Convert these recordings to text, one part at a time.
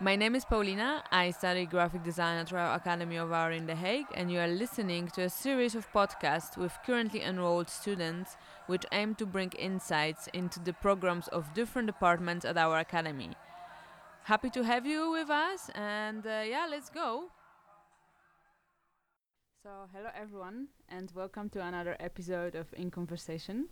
My name is Paulina. I study graphic design at Royal Academy of Art in The Hague, and you are listening to a series of podcasts with currently enrolled students which aim to bring insights into the programs of different departments at our academy. Happy to have you with us, and uh, yeah, let's go. So, hello everyone, and welcome to another episode of In Conversation.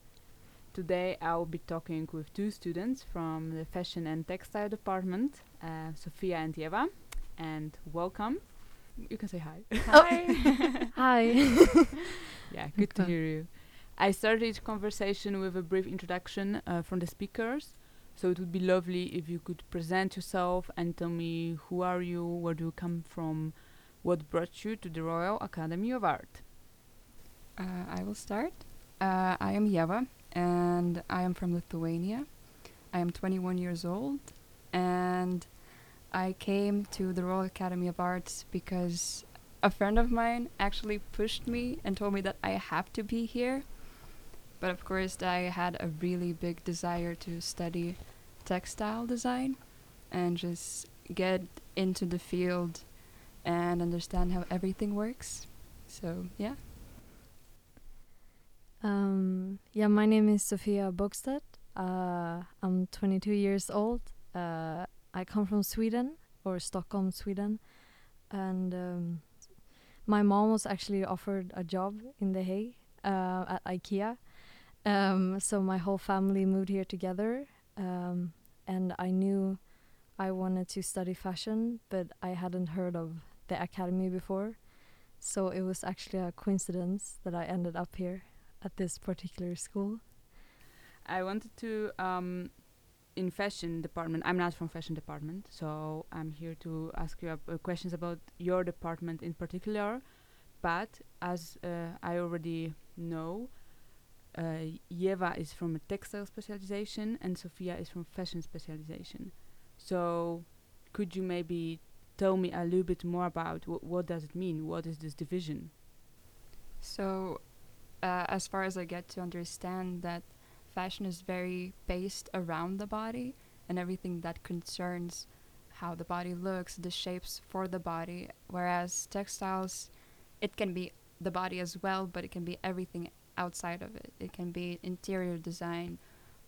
Today I will be talking with two students from the fashion and textile department, uh, Sophia and Ieva, and welcome. You can say hi. Hi. Hi. yeah, good to hear you. I started each conversation with a brief introduction uh, from the speakers. So it would be lovely if you could present yourself and tell me who are you, where do you come from, what brought you to the Royal Academy of Art. Uh, I will start. Uh, I am Ieva, and I am from Lithuania. I am 21 years old, and I came to the Royal Academy of Arts because a friend of mine actually pushed me and told me that I have to be here. But of course, I had a really big desire to study textile design and just get into the field and understand how everything works. So, yeah. Um, yeah, my name is Sophia Bogstedt. Uh, I'm 22 years old. Uh, I come from Sweden or Stockholm, Sweden, and um, my mom was actually offered a job in The Hague uh, at IKEA. Um, so my whole family moved here together, um, and I knew I wanted to study fashion, but I hadn't heard of the academy before. So it was actually a coincidence that I ended up here at this particular school. I wanted to um, in fashion department. I'm not from fashion department, so I'm here to ask you uh, questions about your department in particular. But as uh, I already know, uh, Ieva is from a textile specialization and Sophia is from fashion specialization. So, could you maybe tell me a little bit more about wh- what does it mean? What is this division? So, uh, as far as I get to understand that fashion is very based around the body and everything that concerns how the body looks, the shapes for the body, whereas textiles, it can be the body as well, but it can be everything outside of it. It can be interior design,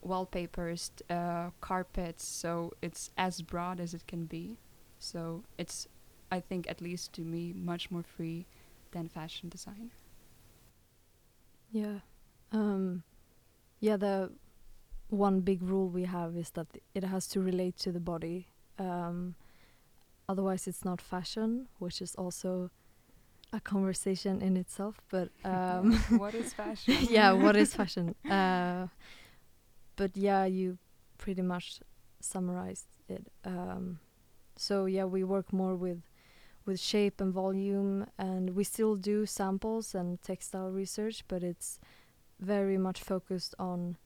wallpapers, uh, carpets, so it's as broad as it can be. So, it's, I think, at least to me, much more free than fashion design. Yeah. Um, yeah, the one big rule we have is that it has to relate to the body. Um, otherwise, it's not fashion, which is also a conversation in itself. But um, what is fashion? yeah, what is fashion? Uh, but yeah, you pretty much summarized it. Um, so yeah, we work more with with shape and volume, and we still do samples and textile research, but it's very much focused on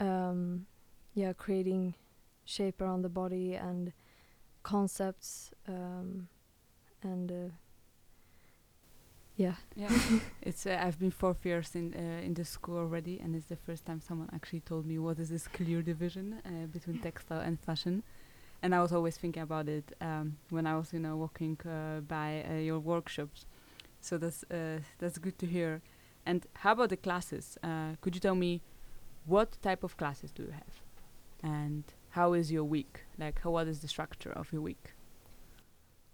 um, yeah creating shape around the body and concepts um, and uh, yeah Yeah, it's uh, I've been four years in uh, in the school already, and it's the first time someone actually told me what is this clear division uh, between textile and fashion. And I was always thinking about it um, when I was, you know, walking uh, by uh, your workshops. So that's uh, that's good to hear. And how about the classes? Uh, could you tell me what type of classes do you have, and how is your week? Like, how what is the structure of your week?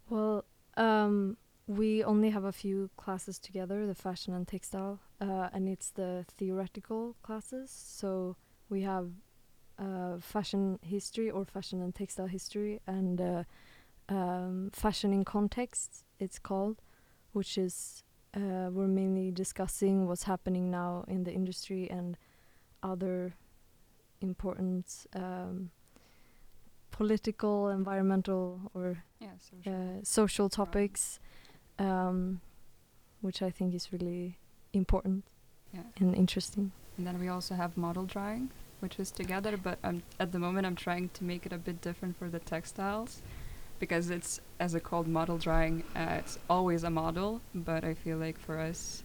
Well, um, we only have a few classes together, the fashion and textile, uh, and it's the theoretical classes. So we have uh, fashion history or fashion and textile history, and uh, um, fashion in context, it's called, which is uh, we're mainly discussing what's happening now in the industry and other important um, political, environmental, or Yeah, social. uh, social topics, um, which I think is really important yeah. and interesting. And then we also have model drawing, which is together, but um, at the moment I'm trying to make it a bit different for the textiles because it's, as a called model drawing, uh, it's always a model, but I feel like for us,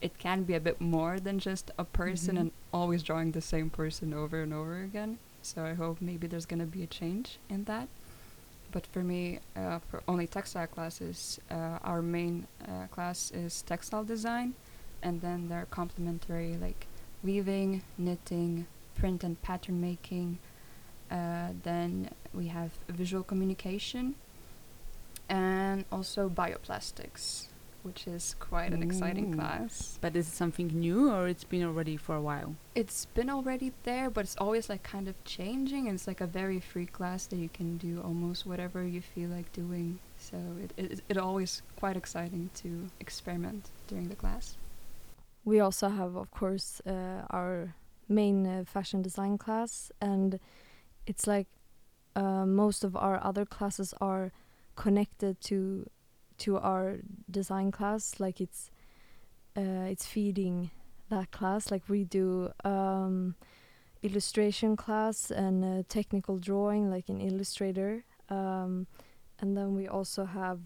it can be a bit more than just a person Mhm. and always drawing the same person over and over again. So I hope maybe there's gonna be a change in that. but for me, uh, for only textile classes, uh, our main uh, class is textile design, and then there are complementary like weaving, knitting, print and pattern making. Uh, then we have visual communication, and also bioplastics, which is quite an exciting class. But is it something new or it's been already for a while? It's been already there, but it's always like kind of changing, and it's like a very free class that you can do almost whatever you feel like doing. So it it it always quite exciting to experiment during the class. We also have, of course, uh, our main uh, fashion design class, and it's like uh, most of our other classes are connected to to our design class. Like it's uh, it's feeding that class. Like we do um, illustration class and technical drawing, like in Illustrator, um, and then we also have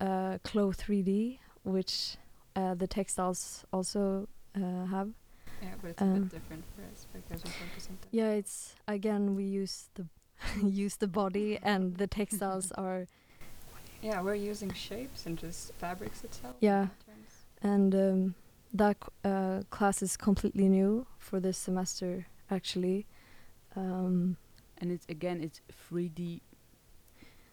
uh, Clo 3D, which uh, the textiles also uh, have. Yeah, but it's a Um, bit different for us because we focus on that. Yeah, it's again we use the use the body and the textiles are Yeah, we're using shapes and just fabrics itself. Yeah. and um, that uh, class is completely new for this semester actually. Um, And it's again, it's 3D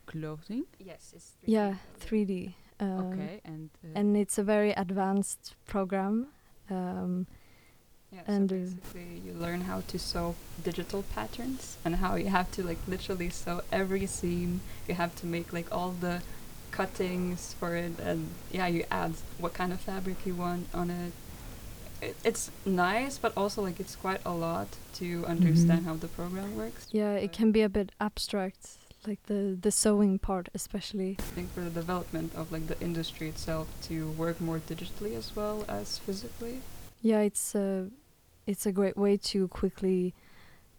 clothing. Yes, it's 3D yeah, clothing. 3D. Um, okay, and uh, And it's a very advanced program. Um, Yeah, and, so uh, basically you learn how to sew digital patterns and how you have to like literally sew every seam. You have to make like all the cuttings for it and yeah, you add what kind of fabric you want on it. it it's nice, but also like it's quite a lot to understand Mhm. how the program works. yeah, it can be a bit abstract, like the the sewing part especially. I think for the development of like the industry itself to work more digitally as well as physically. Yeah, it's a it's a great way to quickly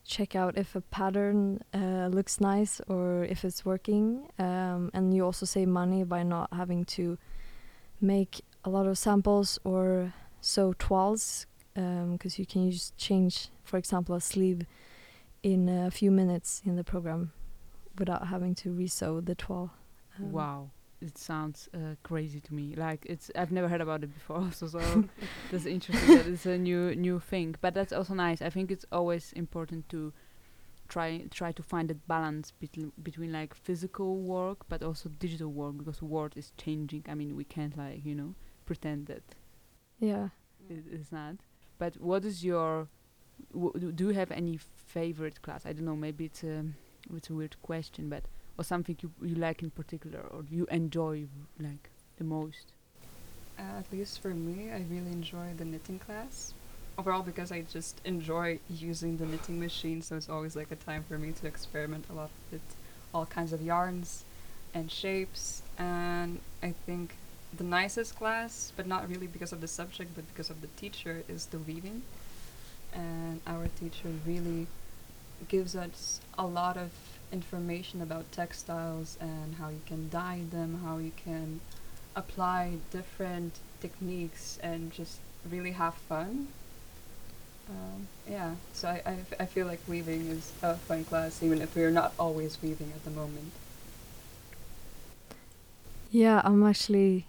check out if a pattern uh, looks nice or if it's working. Um, and you also save money by not having to make a lot of samples or sew toiles because you can just change, for example, a sleeve in a few minutes in the program without having to resew the toile. Um, wow, it sounds uh, crazy to me. Like it's I've never heard about it before, so so that's interesting. that it's a new new thing, but that's also nice. I think it's always important to try try to find that balance between between like physical work but also digital work because the world is changing. I mean, we can't like you know pretend that Yeah. it is not. But what is your do you have any favorite class? I don't know. Maybe it's a it's a weird question, but or something you you like in particular or you enjoy like the most. Uh, at least for me, I really enjoy the knitting class. Overall, because I just enjoy using the knitting machine, so it's always like a time for me to experiment a lot with all kinds of yarns and shapes. And I think the nicest class, but not really because of the subject, but because of the teacher, is the weaving. And our teacher really gives us a lot of information about textiles and how you can dye them, how you can apply different techniques and just really have fun. Um, yeah, so I, I, f- I feel like weaving is a fun class, even if we're not always weaving at the moment. Yeah, I'm actually.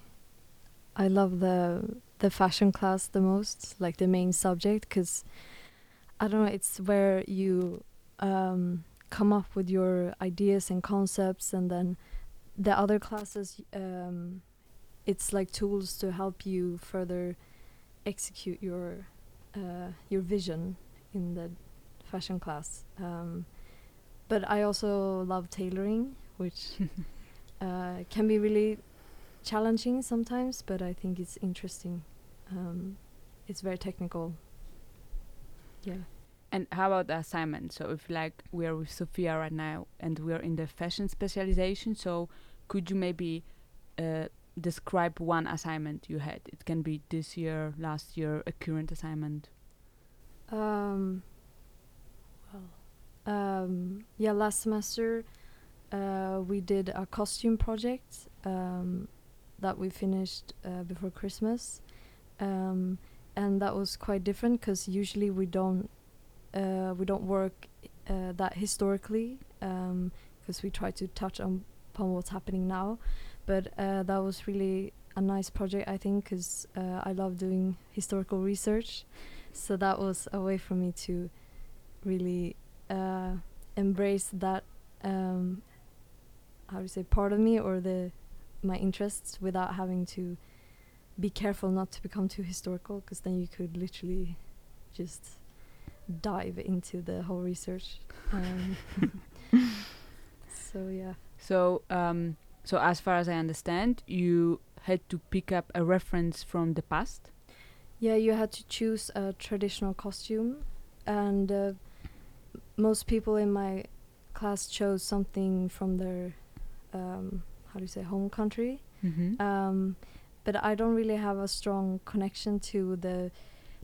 I love the the fashion class the most, like the main subject, because I don't know. It's where you um, come up with your ideas and concepts, and then the other classes, um, it's like tools to help you further execute your uh, your vision in the fashion class. Um, but I also love tailoring, which uh, can be really challenging sometimes, but I think it's interesting. Um, it's very technical. Yeah. And how about the assignment? So if like we are with Sophia right now and we are in the fashion specialization, so could you maybe uh, describe one assignment you had? It can be this year, last year, a current assignment. Um, well, um, yeah, last semester uh, we did a costume project um, that we finished uh, before Christmas, um, and that was quite different because usually we don't uh, we don't work uh, that historically because we try to touch on upon what's happening now. But uh, that was really a nice project, I think, because uh, I love doing historical research. So that was a way for me to really uh, embrace that, um, how you say, part of me or the my interests without having to be careful not to become too historical, because then you could literally just dive into the whole research. Um, so yeah. So, um, so as far as I understand, you had to pick up a reference from the past. Yeah, you had to choose a traditional costume, and uh, most people in my class chose something from their, um, how do you say, home country. Mm-hmm. Um, but I don't really have a strong connection to the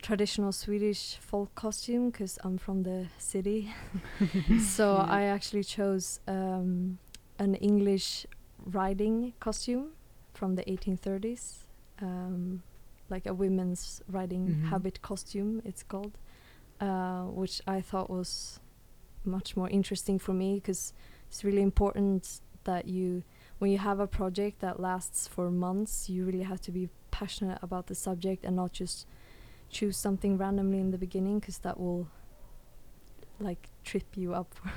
traditional Swedish folk costume because I'm from the city. so Yeah. I actually chose um, an English riding costume from the 1830s, um, like a women's riding Mhm. habit costume, it's called, uh, which I thought was much more interesting for me because it's really important that you, when you have a project that lasts for months, you really have to be passionate about the subject and not just choose something randomly in the beginning because that will like trip you up for,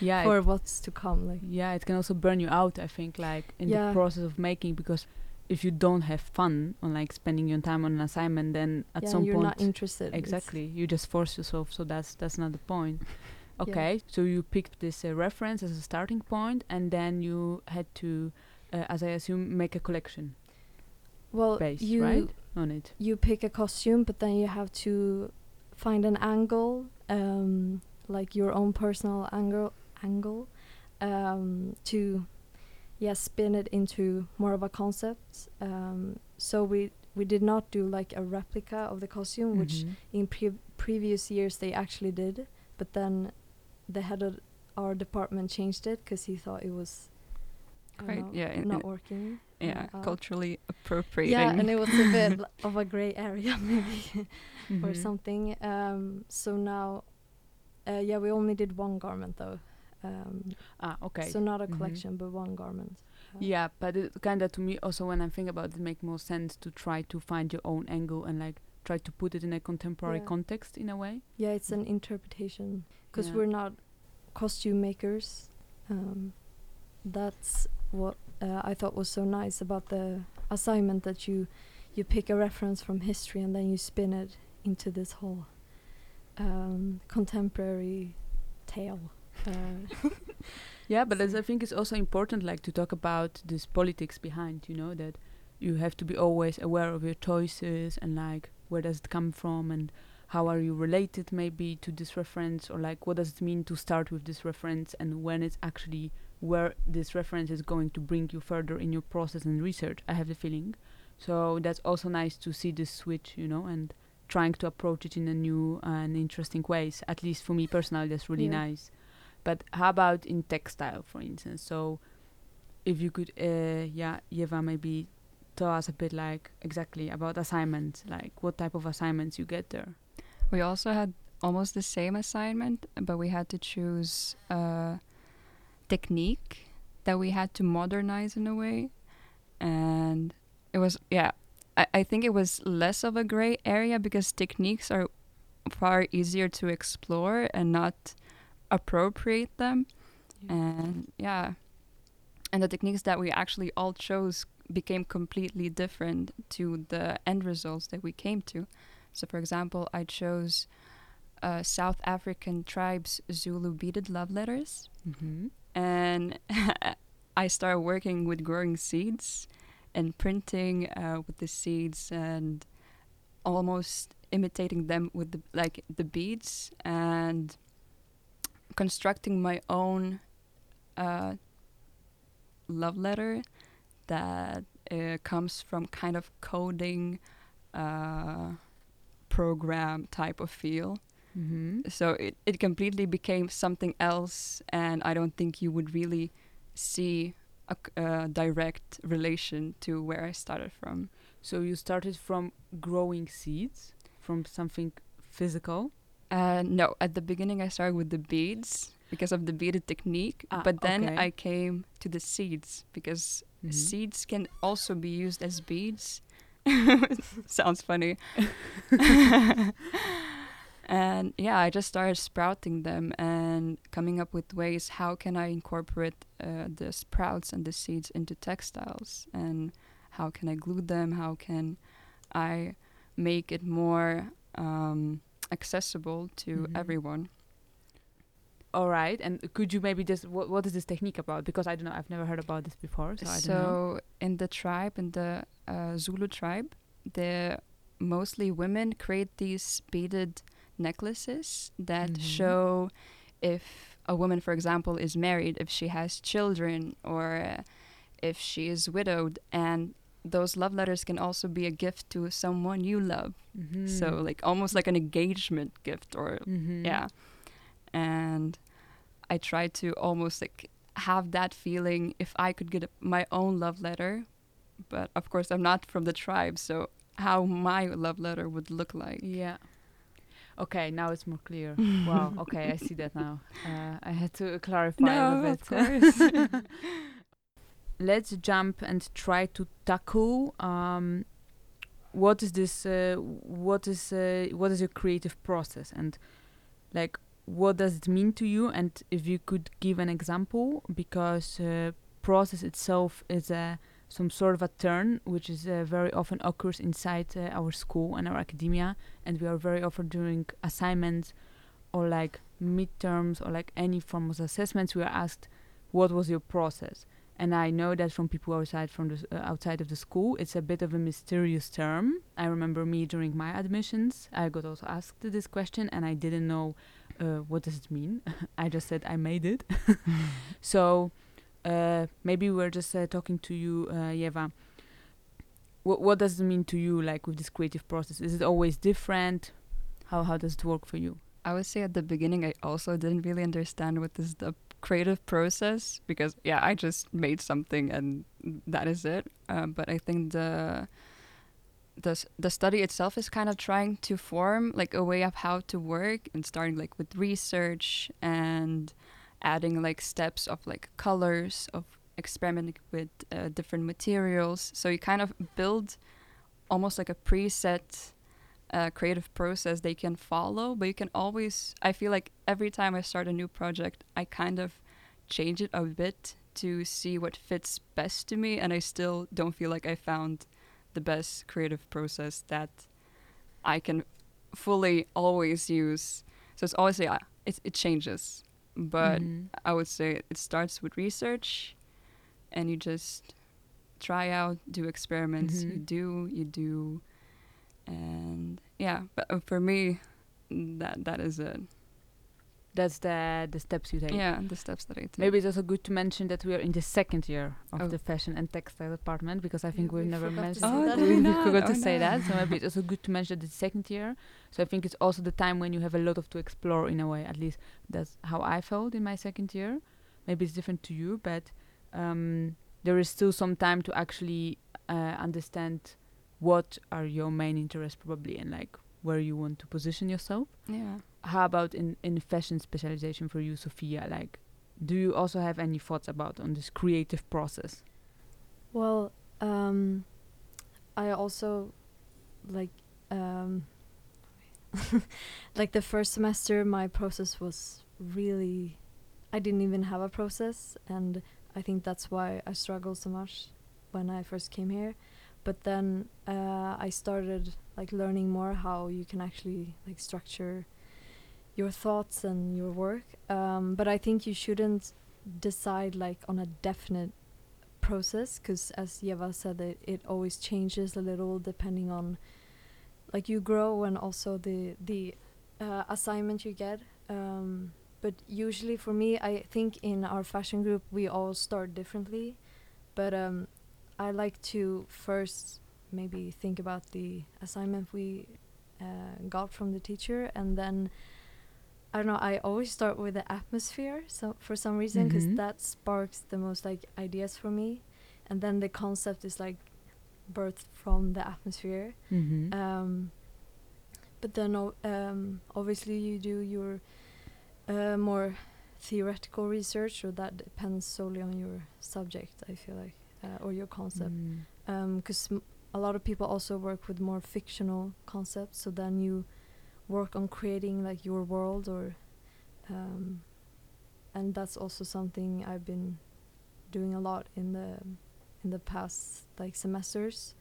yeah, for what's to come like yeah, it can also burn you out. I think, like in Yeah. the process of making, because if you don't have fun on like spending your time on an assignment, then at some point, yeah, some you're point, not interested exactly, you just force yourself. So that's that's not the point. Yeah. Okay, so you picked this uh, reference as a starting point, and then you had to, uh, as I assume, make a collection well based, you right, on it. you pick a costume but then you have to find an angle um like your own personal angle angle um to yeah spin it into more of a concept um so we we did not do like a replica of the costume which Mhm. in pre- previous years they actually did but then the head of our department changed it because he thought it was I don't yeah, in- not in- working Yeah, Uh, culturally appropriating. yeah and it was a bit of a gray area maybe or Mhm. something um so now uh, yeah we only did one garment though um Ah, okay. so not a Mhm. collection but one garment Uh, Yeah, but it kind of to me also when I think about it, make more sense to try to find your own angle and like try to put it in a contemporary Yeah. context in a way. yeah it's an interpretation because Yeah. we're not costume makers um that's what uh, i thought was so nice about the assignment that you you pick a reference from history and then you spin it into this whole um contemporary tale. Uh, Yeah, but as I think it's also important like to talk about this politics behind, you know, that you have to be always aware of your choices and like where does it come from and how are you related maybe to this reference or like what does it mean to start with this reference and when it's actually where this reference is going to bring you further in your process and research i have the feeling. So that's also nice to see this switch you know and trying to approach it in a new and interesting ways at least for me personally that's really Yeah. nice. But how about in textile for instance? So if you could uh, yeah Ieva maybe tell us a bit like exactly about assignments like what type of assignments you get there? We also had almost the same assignment, but we had to choose a technique that we had to modernize in a way. And it was, yeah, I, I think it was less of a gray area because techniques are far easier to explore and not appropriate them. And yeah, and the techniques that we actually all chose became completely different to the end results that we came to. So, for example, I chose uh, South African tribes Zulu beaded love letters, mm-hmm. And I started working with growing seeds and printing uh, with the seeds and almost imitating them with the like the beads and constructing my own uh, love letter that uh, comes from kind of coding uh, program type of feel. Mm-hmm. So it, it completely became something else, and I don't think you would really see a direct relation to where I started from. so you started from growing seeds from something physical Uh, no, at the beginning I started with the beads, because of the beaded technique. Ah, but then okay. I came to the seeds because Mhm. seeds can also be used as beads. Sounds funny. and yeah, I just started sprouting them and coming up with ways how can I incorporate uh, the sprouts and the seeds into textiles and how can I glue them? How can I make it more um, accessible to Mhm. everyone? All right, and could you maybe just what what is this technique about? Because I don't know, I've never heard about this before, so, I don't know. So in the tribe, in the uh, Zulu tribe, the mostly women create these beaded necklaces that Mhm. show if a woman, for example, is married, if she has children, or uh, if she is widowed, and those love letters can also be a gift to someone you love. Mhm. So like almost like an engagement gift, or Mhm. yeah and i try to almost like have that feeling if i could get a, my own love letter but of course i'm not from the tribe so how my love letter would look like Yeah. Okay, now it's more clear. wow. Okay, I see that now. Uh, I had to clarify a No, little of bit. course. Let's jump and try to tackle um, what is this? Uh, what is uh, what is your creative process and like what does it mean to you? And if you could give an example, because uh, process itself is a some sort of a turn which is uh, very often occurs inside uh, our school and our academia and we are very often doing assignments or like midterms or like any form of assessments. We are asked what was your process? And i know that from people outside from the uh, outside of the school it's a bit of a mysterious term. I remember me during my admissions i got also asked this question and i didn't know uh, what does it mean? I just said i made it. So uh, maybe we're just uh, talking to you, uh, Ieva. What what does it mean to you, like with this creative process? Is it always different? How how does it work for you? i would say at the beginning i also didn't really understand what is the creative process because yeah i just made something and that is it um, but i think the the the study itself is kind of trying to form like a way of how to work and starting like with research and adding like steps of like colors of experimenting with uh, different materials so you kind of build almost like a preset uh, creative process they can follow but you can always i feel like every time i start a new project i kind of change it a bit to see what fits best to me and i still don't feel like i found the best creative process that I can fully always use. So it's always yeah, it it changes, but Mhm. I would say it starts with research, and you just try out, do experiments. You Mhm. do, you do, and yeah. But uh, for me, that that is it. That's the the steps you take. Yeah, the steps that I take. Maybe it's also good to mention that we are in the second year of Oh. the fashion and textile department because I Yeah, think we've we never mentioned. say Oh, that. did we we not? forgot to Oh, say that. So maybe it's also good to mention the second year. So I think it's also the time when you have a lot of to explore in a way. At least that's how I felt in my second year. Maybe it's different to you, but um, there is still some time to actually uh, understand what are your main interests probably and like where you want to position yourself yeah. How about in in fashion specialization for you sophia like do you also have any thoughts about on this creative process Well, um, I also like um, like the first semester. My process was really, I didn't even have a process, and I think that's why I struggled so much when I first came here. But then uh, I started like learning more how you can actually like structure your thoughts and your work. Um, but I think you shouldn't decide like on a definite process because as Ieva said it, it always changes a little depending on like you grow and also the the uh, assignment you get um, but usually for me I think in our fashion group we all start differently but um, I like to first maybe think about the assignment we uh, got from the teacher and then I don't know. I always start with the atmosphere, so for some reason, 'cause Mhm. that sparks the most like ideas for me, and then the concept is like birthed from the atmosphere. mm-hmm. Um, but then o- um, obviously you do your uh, more theoretical research, or that depends solely on your subject. I feel like, uh, or your concept, Mm. because m- a lot of people also work with more fictional concepts. So then you work on creating like your world, or um, and that's also something I've been doing a lot in the in the past like semesters.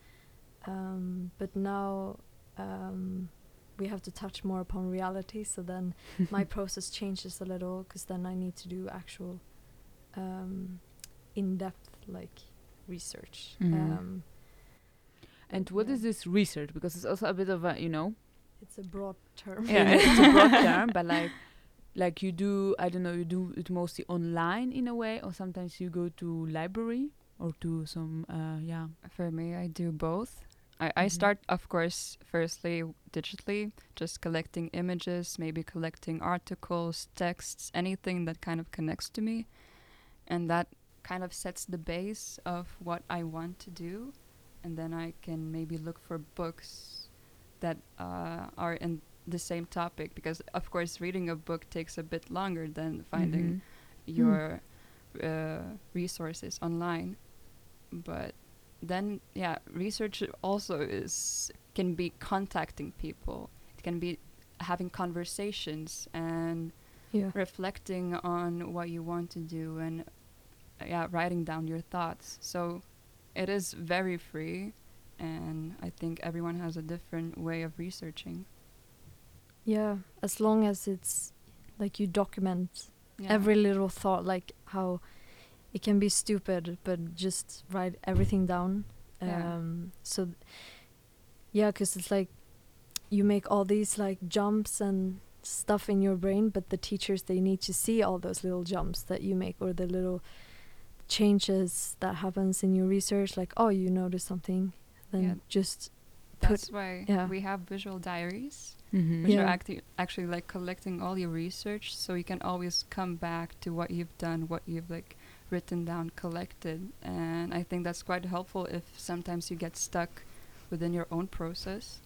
Um, but now um, we have to touch more upon reality. So then my process changes a little because then I need to do actual um, in-depth like research. Um, And what is yeah. this research? Because it's also a bit of a, you know, It's a broad term. yeah, it's a broad term, but like, like you do, I don't know, you do it mostly online in a way, or sometimes you go to library or to some, uh, yeah. For me, I do both. I, I Mhm. start, of course, firstly digitally, just collecting images, maybe collecting articles, texts, anything that kind of connects to me. And that kind of sets the base of what I want to do. And then I can maybe look for books that uh, are in the same topic. Because, of course, reading a book takes a bit longer than finding Mhm. your uh, resources online but then yeah research also is can be contacting people it can be having conversations and Yeah. reflecting on what you want to do and uh, yeah writing down your thoughts so it is very free and i think everyone has a different way of researching Yeah, as long as it's like you document yeah. every little thought, like how it can be stupid, but just write everything down. Yeah. Um, so, yeah, 'cause it's like you make all these like jumps and stuff in your brain, but the teachers they need to see all those little jumps that you make or the little changes that happens in your research. Like, oh, you notice something, then Yeah. just put that's why yeah. we have visual diaries Mhm. which are Yeah. acti- actually like collecting all your research so you can always come back to what you've done what you've like written down collected and i think that's quite helpful if sometimes you get stuck within your own process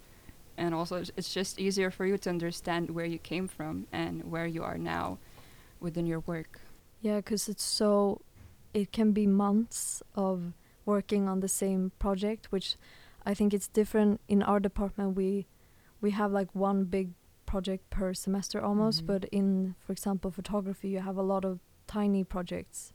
and also it's- it's just easier for you to understand where you came from and where you are now within your work yeah because it's so, it can be months of working on the same project, which I think it's different in our department. We we have like one big project per semester almost, Mhm. but in, for example, photography, you have a lot of tiny projects.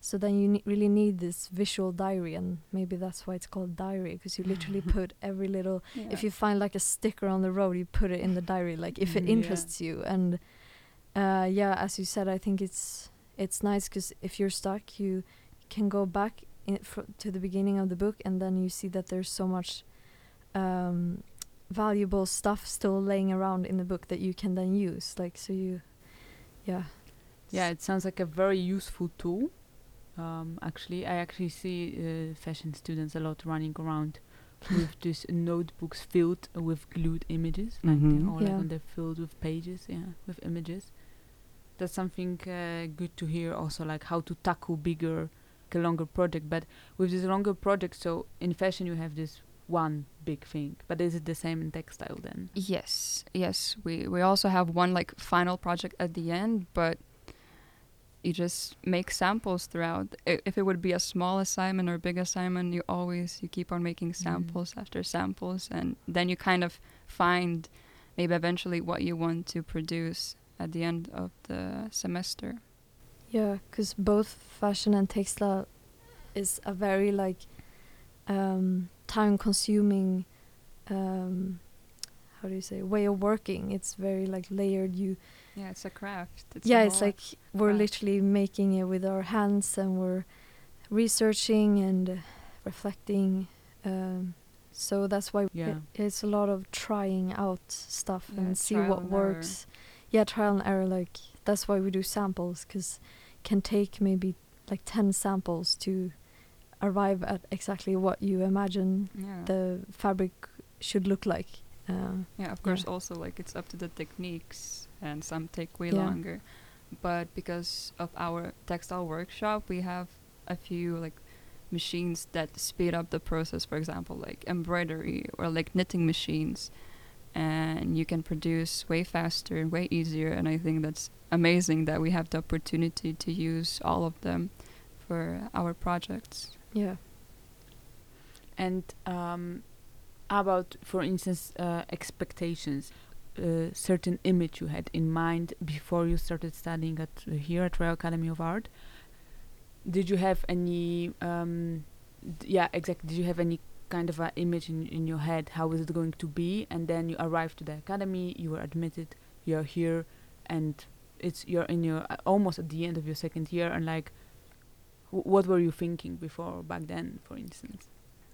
So then you ne- really need this visual diary, and maybe that's why it's called diary, because you literally put every little if you find like a sticker on the road you put it in the diary like if it. Yeah. interests you and uh yeah as you said i think it's it's nice because if you're stuck you can go back to the beginning of the book and then you see that there's so much um valuable stuff still laying around in the book that you can then use like so you yeah Yeah, it sounds like a very useful tool. Um, actually, I actually see uh, fashion students a lot running around with these notebooks filled with glued images, like uh, Mhm. or like Yeah. when they're filled with pages, yeah, with images. That's something uh, good to hear. Also, like how to tackle bigger, like a longer project. But with this longer project, so in fashion you have this one big thing. But is it the same in textile then? Yes, yes. We we also have one like final project at the end, but you just make samples throughout. I- If it would be a small assignment or big assignment, you always you keep on making mm-hmm. samples after samples, and then you kind of find maybe eventually what you want to produce at the end of the semester. Yeah, because both fashion and textile is a very like um, time-consuming. Um, how do you say way of working? It's very like layered. You Yeah, it's a craft. It's yeah, a it's like we're literally making it with our hands and we're researching and uh, reflecting. Um, so that's why Yeah. it, it's a lot of trying out stuff Yeah, and see what and error. works. Yeah, trial and error. Like that's why we do samples because can take maybe like ten samples to arrive at exactly what you imagine yeah. the fabric should look like. Uh, Yeah, of Yeah. course. Also, like it's up to the techniques, and some take way Yeah. longer. But because of our textile workshop, we have a few like machines that speed up the process. For example, like embroidery or like knitting machines. And you can produce way faster and way easier. And I think that's amazing that we have the opportunity to use all of them for our projects. Yeah. And um, about, for instance, uh, expectations? A certain image you had in mind before you started studying at uh, here at Royal Academy of Art. Did you have any? Um, yeah, exactly. Did you have any kind of an image in in your head? How is it going to be? And then you arrive to the academy. you are admitted. You are here, and it's you're in your uh, almost at the end of your second year. And like, w- what were you thinking before back then, for instance?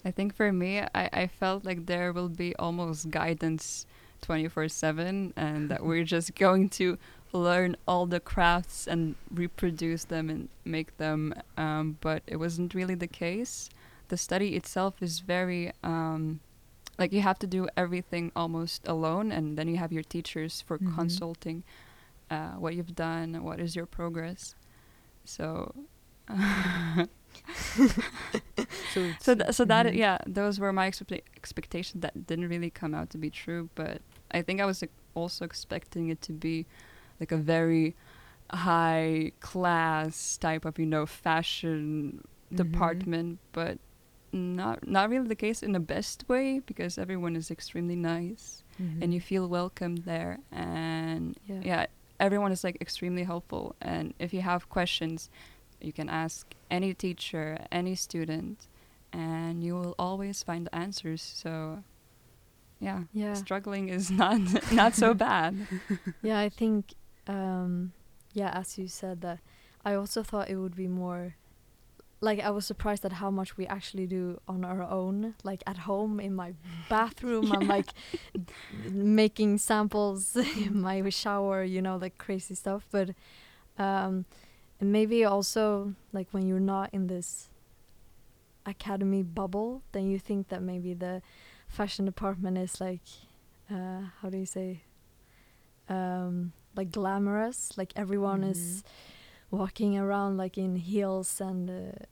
I think for me, I, I felt like there will be almost guidance 24 7 and that we're just going to learn all the crafts and reproduce them and make them. Um, but it wasn't really the case. The study itself is very. Um, like you have to do everything almost alone, and then you have your teachers for Mhm. consulting uh, what you've done, what is your progress. So, So so th- so that Mhm. yeah those were my expecta- expectations that didn't really come out to be true but i think i was like, also expecting it to be like a very high class type of you know fashion Mhm. department but not not really the case in the best way because everyone is extremely nice and you feel welcome there and Yeah. yeah everyone is like extremely helpful and if you have questions you can ask any teacher any student and you will always find the answers so yeah Yeah. struggling is not not so bad Yeah, I think, um, yeah, as you said that, I also thought it would be more, like I was surprised at how much we actually do on our own, like at home in my bathroom. I'm like making samples in my shower, you know, like crazy stuff. But um, and maybe also like when you're not in this academy bubble, then you think that maybe the fashion department is like, uh, how do you say? um like glamorous like everyone is walking around like in heels and uh,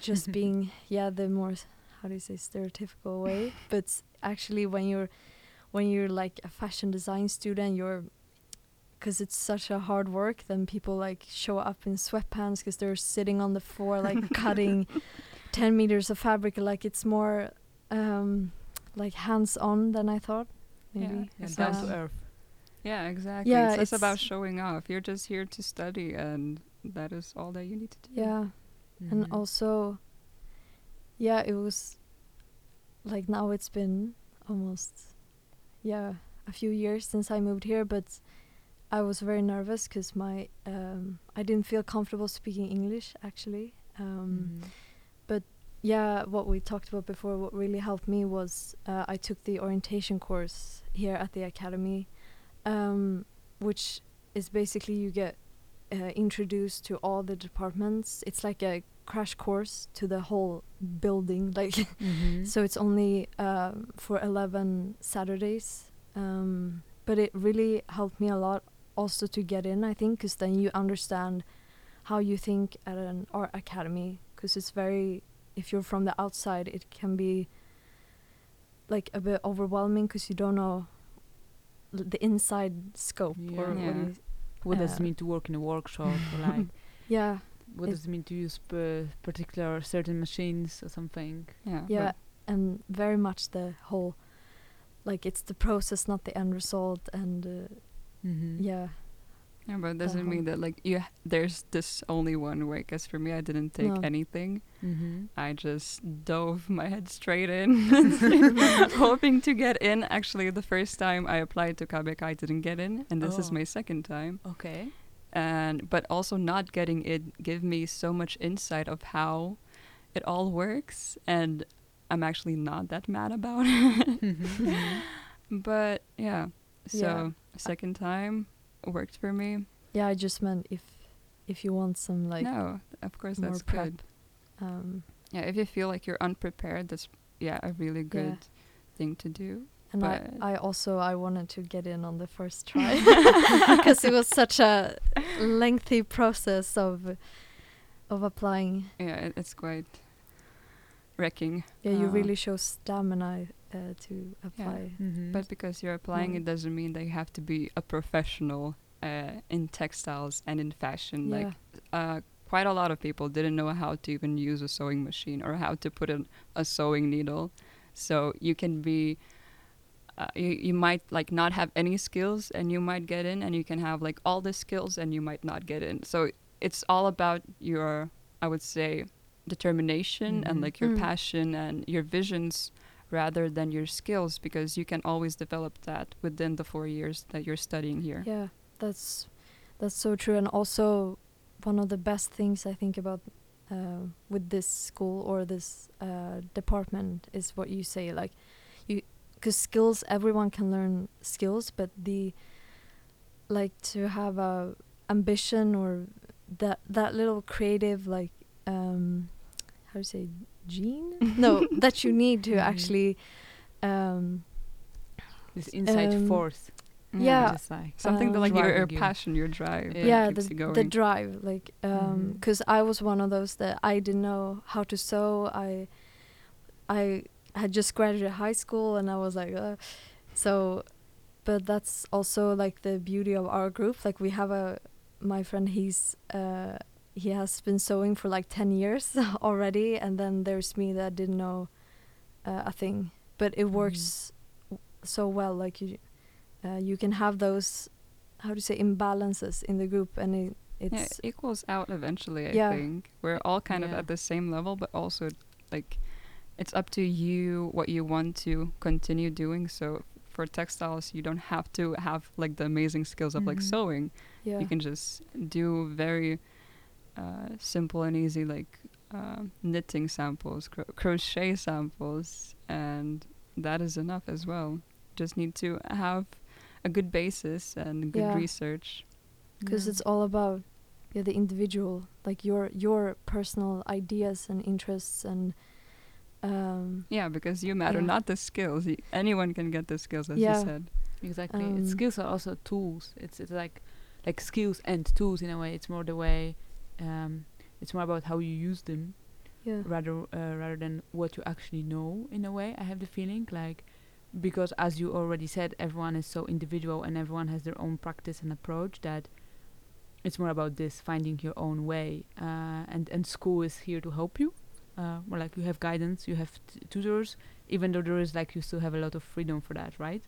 just being yeah the more how do you say stereotypical way. But actually when you're when you're like a fashion design student you're because it's such a hard work then people like show up in sweatpants because they're sitting on the floor like cutting 10 meters of fabric. Like it's more um like hands on than i thought Yeah, maybe. Yeah, It's down to earth. Yeah exactly. Yeah, it's less about showing off. You're just here to study and that is all that you need to do. Yeah. And Mhm. also yeah it was like now it's been almost yeah a few years since i moved here but i was very nervous because my um i didn't feel comfortable speaking english actually. Um Mhm. yeah what we talked about before what really helped me was uh, i took the orientation course here at the academy um, which is basically you get uh, introduced to all the departments. It's like a crash course to the whole building like Mhm. so it's only um, for 11 saturdays. Um, but it really helped me a lot also to get in i think because then you understand how you think at an art academy. Because it's very if you're from the outside it can be like a bit overwhelming because you don't know the inside scope or Yeah. what Yeah. do you- what does uh, it mean to work in a workshop? or like, yeah what It- does it mean to use p- particular certain machines or something? yeah yeah but and very much the whole like it's the process not the end result and uh, Mm-hmm. yeah Yeah, but it doesn't mean that like you. There's this only one way. Because for me, I didn't take No. anything. Mm-hmm. I just dove my head straight in, hoping to get in. Actually, the first time I applied to KABK, I didn't get in, and this is Oh. my second time. Okay. And but also not getting it gave me so much insight of how it all works, and I'm actually not that mad about it. Mhm. but yeah, so Yeah. second time worked for me. yeah i just meant if if you want some like no, of course more that's prep. good. um Yeah, if you feel like you're unprepared, that's yeah a really good thing to do. and I, But- I also I wanted to get in on the first try because it was such a lengthy process of of applying. Yeah, it, it's quite wrecking. Yeah, you Uh, really show stamina uh, to apply. Mhm. But because you're applying, Mm. it doesn't mean that you have to be a professional uh, in textiles and in fashion. yeah. Like uh, quite a lot of people didn't know how to even use a sewing machine or how to put in a sewing needle. So you can be, uh, you, you might like not have any skills and you might get in, and you can have like all the skills and you might not get in. So it's all about your, I would say, determination and Mhm. like your Mm. passion and your visions rather than your skills because you can always develop that within the four years that you're studying here. Yeah, that's that's so true, and also one of the best things I think about uh, with this school or this uh, department is what you say, like you, because skills everyone can learn skills, but the like to have a ambition or that that little creative like um how do you say gene no that you need to Mhm. actually um this inside um, force. Yeah. Just like Something that Um, like your, your passion, your drive. Yeah. yeah the, you the drive like um Mhm. because i was one of those that i didn't know how to sew i i had just graduated high school and i was like uh, so but that's also like the beauty of our group like we have a my friend he's uh he has been sewing for like 10 years already and then there's me that didn't know uh, a thing but it works w- so well like you uh, you can have those how to say imbalances in the group and it, yeah, it equals out eventually. I Yeah. think we're all kind of at the same level, but also like it's up to you what you want to continue doing. So for textiles, you don't have to have like the amazing skills of like Mhm. sewing. yeah You can just do very uh, simple and easy like uh, knitting samples, cro- crochet samples, and that is enough as well. Just need to have a good basis and good Yeah. research. because Yeah. it's all about yeah the individual like your your personal ideas and interests and um Yeah, because you matter, Yeah. not the skills. Y- anyone can get the skills, as Yeah. you said. Exactly. Um, skills are also tools. It's it's like like skills and tools in a way. It's more the way um it's more about how you use them yeah rather uh, rather than what you actually know in a way. I have the feeling like because as you already said everyone is so individual and everyone has their own practice and approach that it's more about this finding your own way uh, and and school is here to help you uh, more like you have guidance you have t- tutors even though there is like you still have a lot of freedom for that right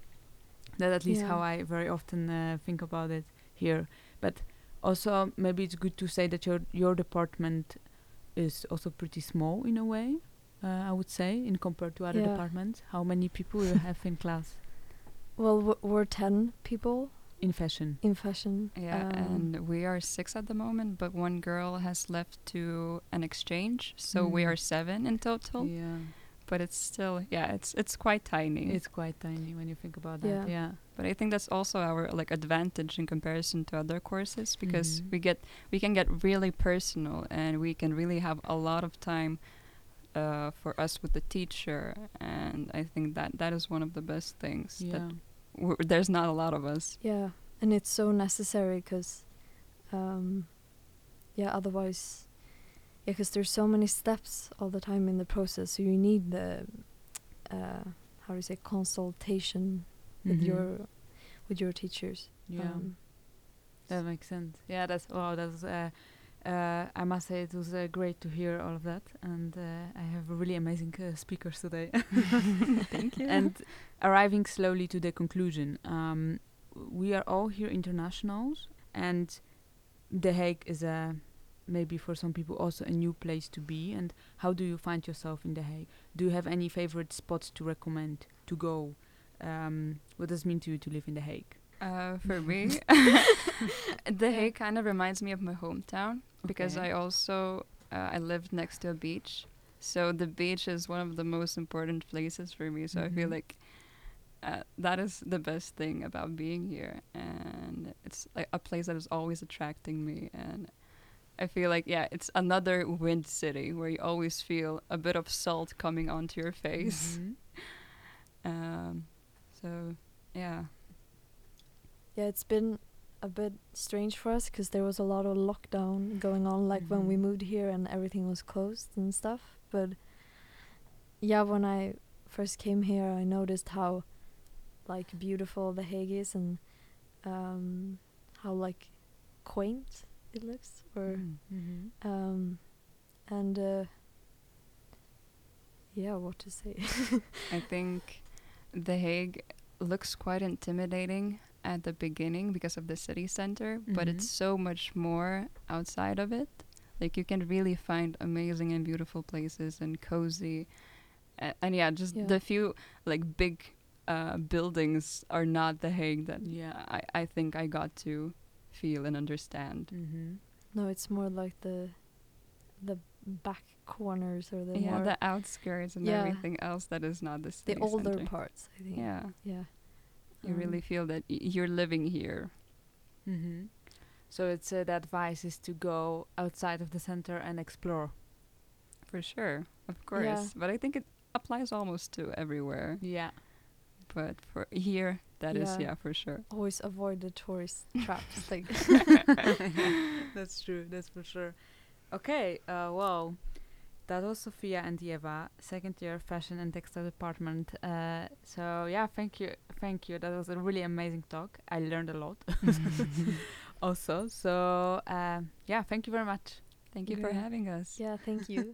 that at least Yeah. how i very often uh, think about it here but also maybe it's good to say that your your department is also pretty small in a way uh, i would say in compared to other Yeah. departments how many people you have in class well w- we're 10 people in fashion in fashion Yeah, um, and we are six at the moment, but one girl has left to an exchange, so we Mm. are seven in total. yeah But it's still, yeah, it's it's quite tiny. it's quite tiny when you think about that Yeah. yeah but I think that's also our like advantage in comparison to other courses because Mhm. we get we can get really personal and we can really have a lot of time uh, for us with the teacher, and I think that that is one of the best things. yeah That we're, there's not a lot of us. yeah and it's so necessary because um yeah otherwise yeah because there's so many steps all the time in the process so you need the uh how do you say consultation with Mhm. your with your teachers yeah um, That makes sense. Yeah, that's wow. That was. Uh, uh, I must say it was uh, great to hear all of that, and uh, I have really amazing uh, speakers today. Thank you. and arriving slowly to the conclusion, um, we are all here internationals, and The Hague is a maybe for some people also a new place to be. And how do you find yourself in The Hague? Do you have any favorite spots to recommend to go? Um, what does it mean to you to live in The Hague? Uh, for me, The Hague kind of reminds me of my hometown because I also uh, I lived next to a beach, so the beach is one of the most important places for me. So I feel Mhm. like uh, that is the best thing about being here, and it's like a place that is always attracting me. And I feel like yeah, it's another wind city where you always feel a bit of salt coming onto your face. Mhm. Um, so yeah. yeah it's been a bit strange for us because there was a lot of lockdown going on like when we Mhm. moved here and everything was closed and stuff but yeah when i first came here, I noticed how like beautiful the Hague is and um, how like quaint it looks, or Mm-hmm. um, and uh, yeah, what to say? I think The Hague looks quite intimidating at the beginning because of the city center, but Mhm. it's so much more outside of it. Like you can really find amazing and beautiful places and cozy, uh, and yeah, just Yeah. the few like big uh, buildings are not The Hague that Yeah. I I think I got to feel and understand. Mm-hmm. no, it's more like the the back corners or the yeah, more the outskirts and Yeah. everything else that is not the city the older center. parts. I think. Yeah, Yeah. you Um, really feel that y- you're living here. Mm-hmm. So it's uh, the advice is to go outside of the center and explore. For sure, of course. Yeah. But I think it applies almost to everywhere. Yeah. But for here, that is Yeah. yeah, for sure. Always avoid the tourist traps. Like That's true. That's for sure. Okay. Uh, well, that was Sophia and Ieva, second year fashion and textile department. Uh, so yeah, thank you, thank you. That was a really amazing talk. I learned a lot. also, so uh, yeah, thank you very much. Thank you for having us. yeah, thank you.